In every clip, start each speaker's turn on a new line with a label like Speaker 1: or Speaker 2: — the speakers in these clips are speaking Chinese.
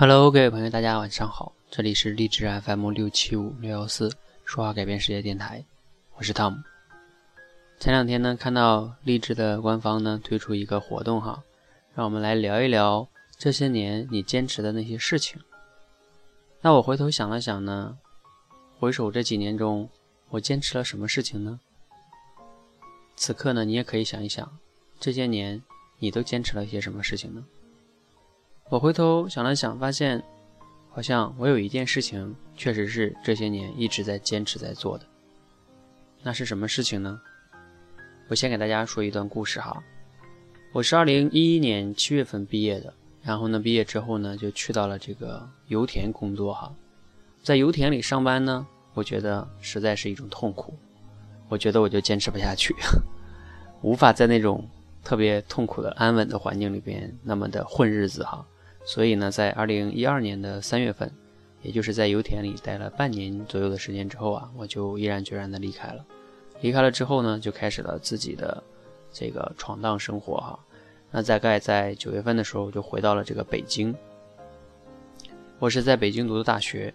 Speaker 1: Hello，各位朋友，大家晚上好，这里是励志 FM 六七五六幺四说话改变世界电台，我是 Tom。前两天呢，看到励志的官方呢推出一个活动哈，让我们来聊一聊这些年你坚持的那些事情。那我回头想了想呢，回首这几年中，我坚持了什么事情呢？此刻呢，你也可以想一想，这些年你都坚持了一些什么事情呢？我回头想了想，发现好像我有一件事情确实是这些年一直在坚持在做的。那是什么事情呢？我先给大家说一段故事哈。我是二零一一年七月份毕业的，然后呢，毕业之后呢，就去到了这个油田工作哈。在油田里上班呢，我觉得实在是一种痛苦。我觉得我就坚持不下去，无法在那种特别痛苦的安稳的环境里边那么的混日子哈。所以呢，在二零一二年的三月份，也就是在油田里待了半年左右的时间之后啊，我就毅然决然的离开了。离开了之后呢，就开始了自己的这个闯荡生活哈。那大概在九月份的时候，就回到了这个北京。我是在北京读的大学。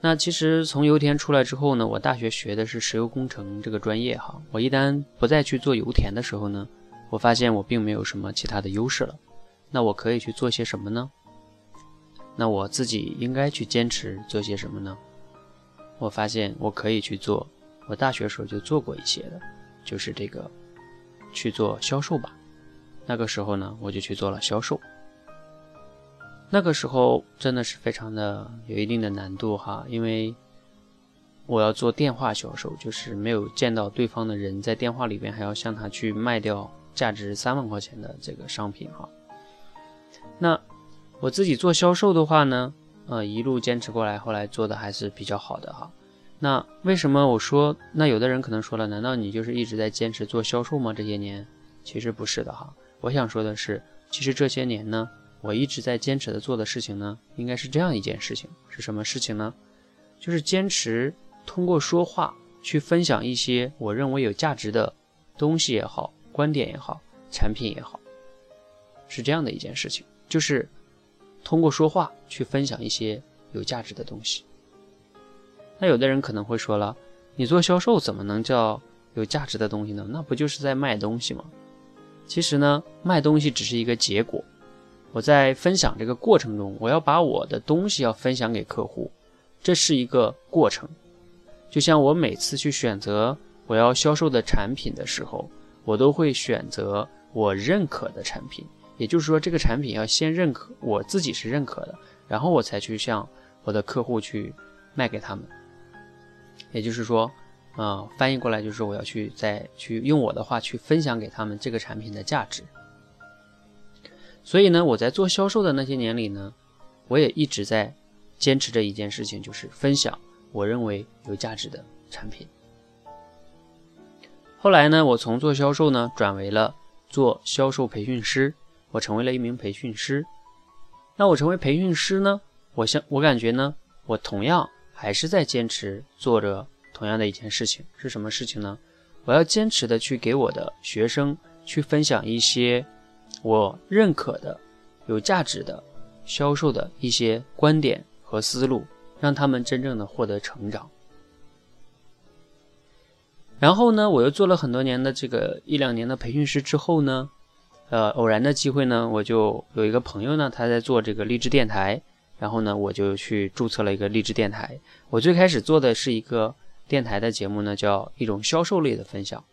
Speaker 1: 那其实从油田出来之后呢，我大学学的是石油工程这个专业哈。我一旦不再去做油田的时候呢，我发现我并没有什么其他的优势了。那我可以去做些什么呢？那我自己应该去坚持做些什么呢？我发现我可以去做，我大学时候就做过一些的，就是这个去做销售吧。那个时候呢，我就去做了销售。那个时候真的是非常的有一定的难度哈，因为我要做电话销售，就是没有见到对方的人，在电话里边还要向他去卖掉价值三万块钱的这个商品哈。那我自己做销售的话呢，呃，一路坚持过来，后来做的还是比较好的哈。那为什么我说，那有的人可能说了，难道你就是一直在坚持做销售吗？这些年其实不是的哈。我想说的是，其实这些年呢。我一直在坚持的做的事情呢，应该是这样一件事情，是什么事情呢？就是坚持通过说话去分享一些我认为有价值的东西也好，观点也好，产品也好，是这样的一件事情，就是通过说话去分享一些有价值的东西。那有的人可能会说了，你做销售怎么能叫有价值的东西呢？那不就是在卖东西吗？其实呢，卖东西只是一个结果。我在分享这个过程中，我要把我的东西要分享给客户，这是一个过程。就像我每次去选择我要销售的产品的时候，我都会选择我认可的产品，也就是说，这个产品要先认可我自己是认可的，然后我才去向我的客户去卖给他们。也就是说，啊，翻译过来就是我要去再去用我的话去分享给他们这个产品的价值。所以呢，我在做销售的那些年里呢，我也一直在坚持着一件事情，就是分享我认为有价值的产品。后来呢，我从做销售呢转为了做销售培训师，我成为了一名培训师。那我成为培训师呢，我想我感觉呢，我同样还是在坚持做着同样的一件事情，是什么事情呢？我要坚持的去给我的学生去分享一些。我认可的、有价值的销售的一些观点和思路，让他们真正的获得成长。然后呢，我又做了很多年的这个一两年的培训师之后呢，呃，偶然的机会呢，我就有一个朋友呢，他在做这个励志电台，然后呢，我就去注册了一个励志电台。我最开始做的是一个电台的节目呢，叫一种销售类的分享。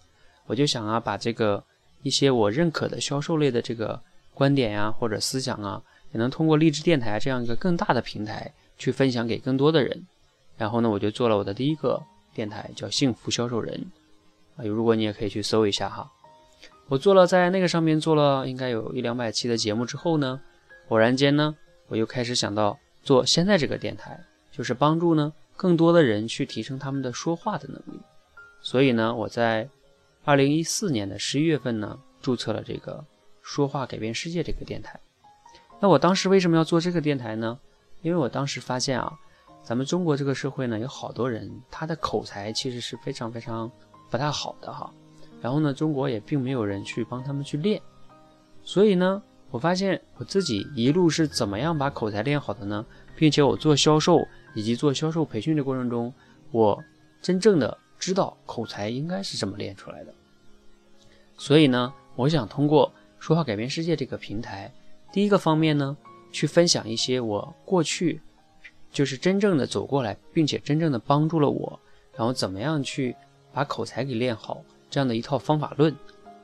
Speaker 1: 我就想啊，把这个。一些我认可的销售类的这个观点呀，或者思想啊，也能通过励志电台这样一个更大的平台去分享给更多的人。然后呢，我就做了我的第一个电台，叫幸福销售人。啊，如果你也可以去搜一下哈。我做了在那个上面做了应该有一两百期的节目之后呢，偶然间呢，我又开始想到做现在这个电台，就是帮助呢更多的人去提升他们的说话的能力。所以呢，我在。二零一四年的十一月份呢，注册了这个“说话改变世界”这个电台。那我当时为什么要做这个电台呢？因为我当时发现啊，咱们中国这个社会呢，有好多人他的口才其实是非常非常不太好的哈。然后呢，中国也并没有人去帮他们去练。所以呢，我发现我自己一路是怎么样把口才练好的呢？并且我做销售以及做销售培训的过程中，我真正的知道口才应该是怎么练出来的。所以呢，我想通过说话改变世界这个平台，第一个方面呢，去分享一些我过去就是真正的走过来，并且真正的帮助了我，然后怎么样去把口才给练好这样的一套方法论。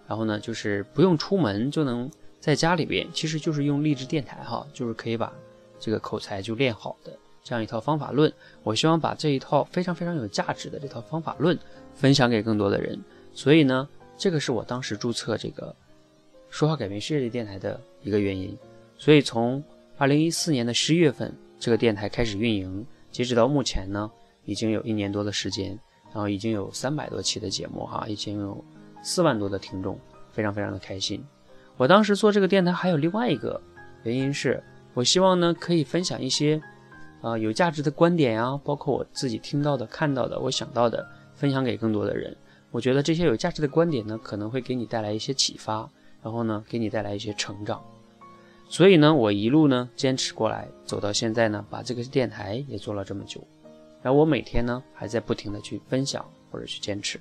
Speaker 1: 然后呢，就是不用出门就能在家里边，其实就是用励志电台哈，就是可以把这个口才就练好的这样一套方法论。我希望把这一套非常非常有价值的这套方法论分享给更多的人。所以呢，这个是我当时注册这个说话改变世界的电台的一个原因。所以从二零一四年的十一月份，这个电台开始运营，截止到目前呢，已经有一年多的时间，然后已经有三百多期的节目哈，已经有。四万多的听众，非常非常的开心。我当时做这个电台还有另外一个原因是，我希望呢可以分享一些，啊有价值的观点呀，包括我自己听到的、看到的、我想到的，分享给更多的人。我觉得这些有价值的观点呢，可能会给你带来一些启发，然后呢给你带来一些成长。所以呢，我一路呢坚持过来，走到现在呢，把这个电台也做了这么久。然后我每天呢还在不停的去分享或者去坚持。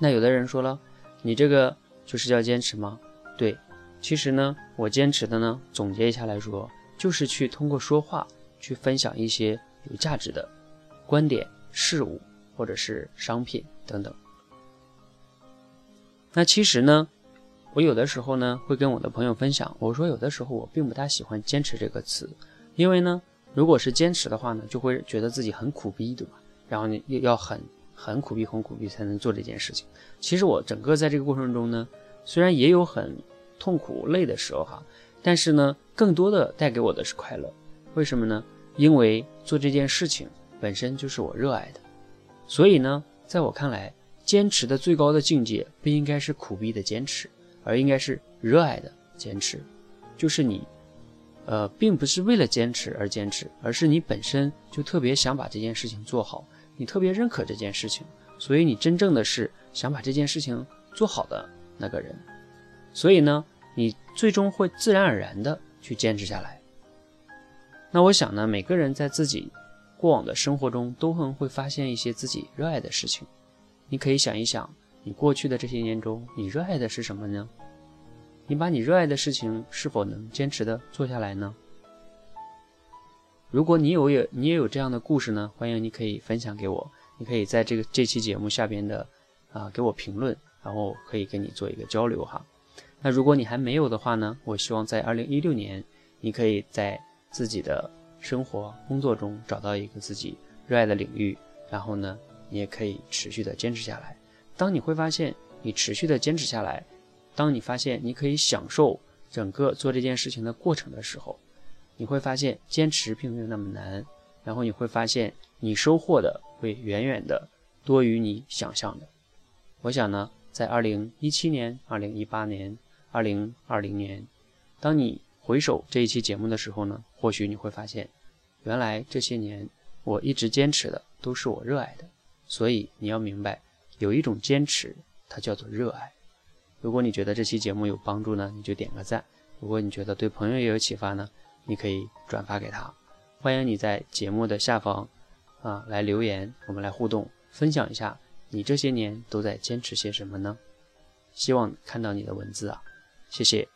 Speaker 1: 那有的人说了，你这个就是叫坚持吗？对，其实呢，我坚持的呢，总结一下来说，就是去通过说话去分享一些有价值的观点、事物或者是商品等等。那其实呢，我有的时候呢会跟我的朋友分享，我说有的时候我并不大喜欢“坚持”这个词，因为呢，如果是坚持的话呢，就会觉得自己很苦逼，对吧？然后你又要很。很苦逼，很苦逼才能做这件事情。其实我整个在这个过程中呢，虽然也有很痛苦累的时候哈，但是呢，更多的带给我的是快乐。为什么呢？因为做这件事情本身就是我热爱的。所以呢，在我看来，坚持的最高的境界不应该是苦逼的坚持，而应该是热爱的坚持。就是你，呃，并不是为了坚持而坚持，而是你本身就特别想把这件事情做好。你特别认可这件事情，所以你真正的是想把这件事情做好的那个人，所以呢，你最终会自然而然的去坚持下来。那我想呢，每个人在自己过往的生活中都很会发现一些自己热爱的事情。你可以想一想，你过去的这些年中，你热爱的是什么呢？你把你热爱的事情是否能坚持的做下来呢？如果你有也你也有这样的故事呢，欢迎你可以分享给我。你可以在这个这期节目下边的啊给我评论，然后可以跟你做一个交流哈。那如果你还没有的话呢，我希望在二零一六年，你可以在自己的生活工作中找到一个自己热爱的领域，然后呢，你也可以持续的坚持下来。当你会发现你持续的坚持下来，当你发现你可以享受整个做这件事情的过程的时候。你会发现坚持并没有那么难，然后你会发现你收获的会远远的多于你想象的。我想呢，在二零一七年、二零一八年、二零二零年，当你回首这一期节目的时候呢，或许你会发现，原来这些年我一直坚持的都是我热爱的。所以你要明白，有一种坚持，它叫做热爱。如果你觉得这期节目有帮助呢，你就点个赞；如果你觉得对朋友也有启发呢，你可以转发给他，欢迎你在节目的下方啊来留言，我们来互动，分享一下你这些年都在坚持些什么呢？希望看到你的文字啊，谢谢。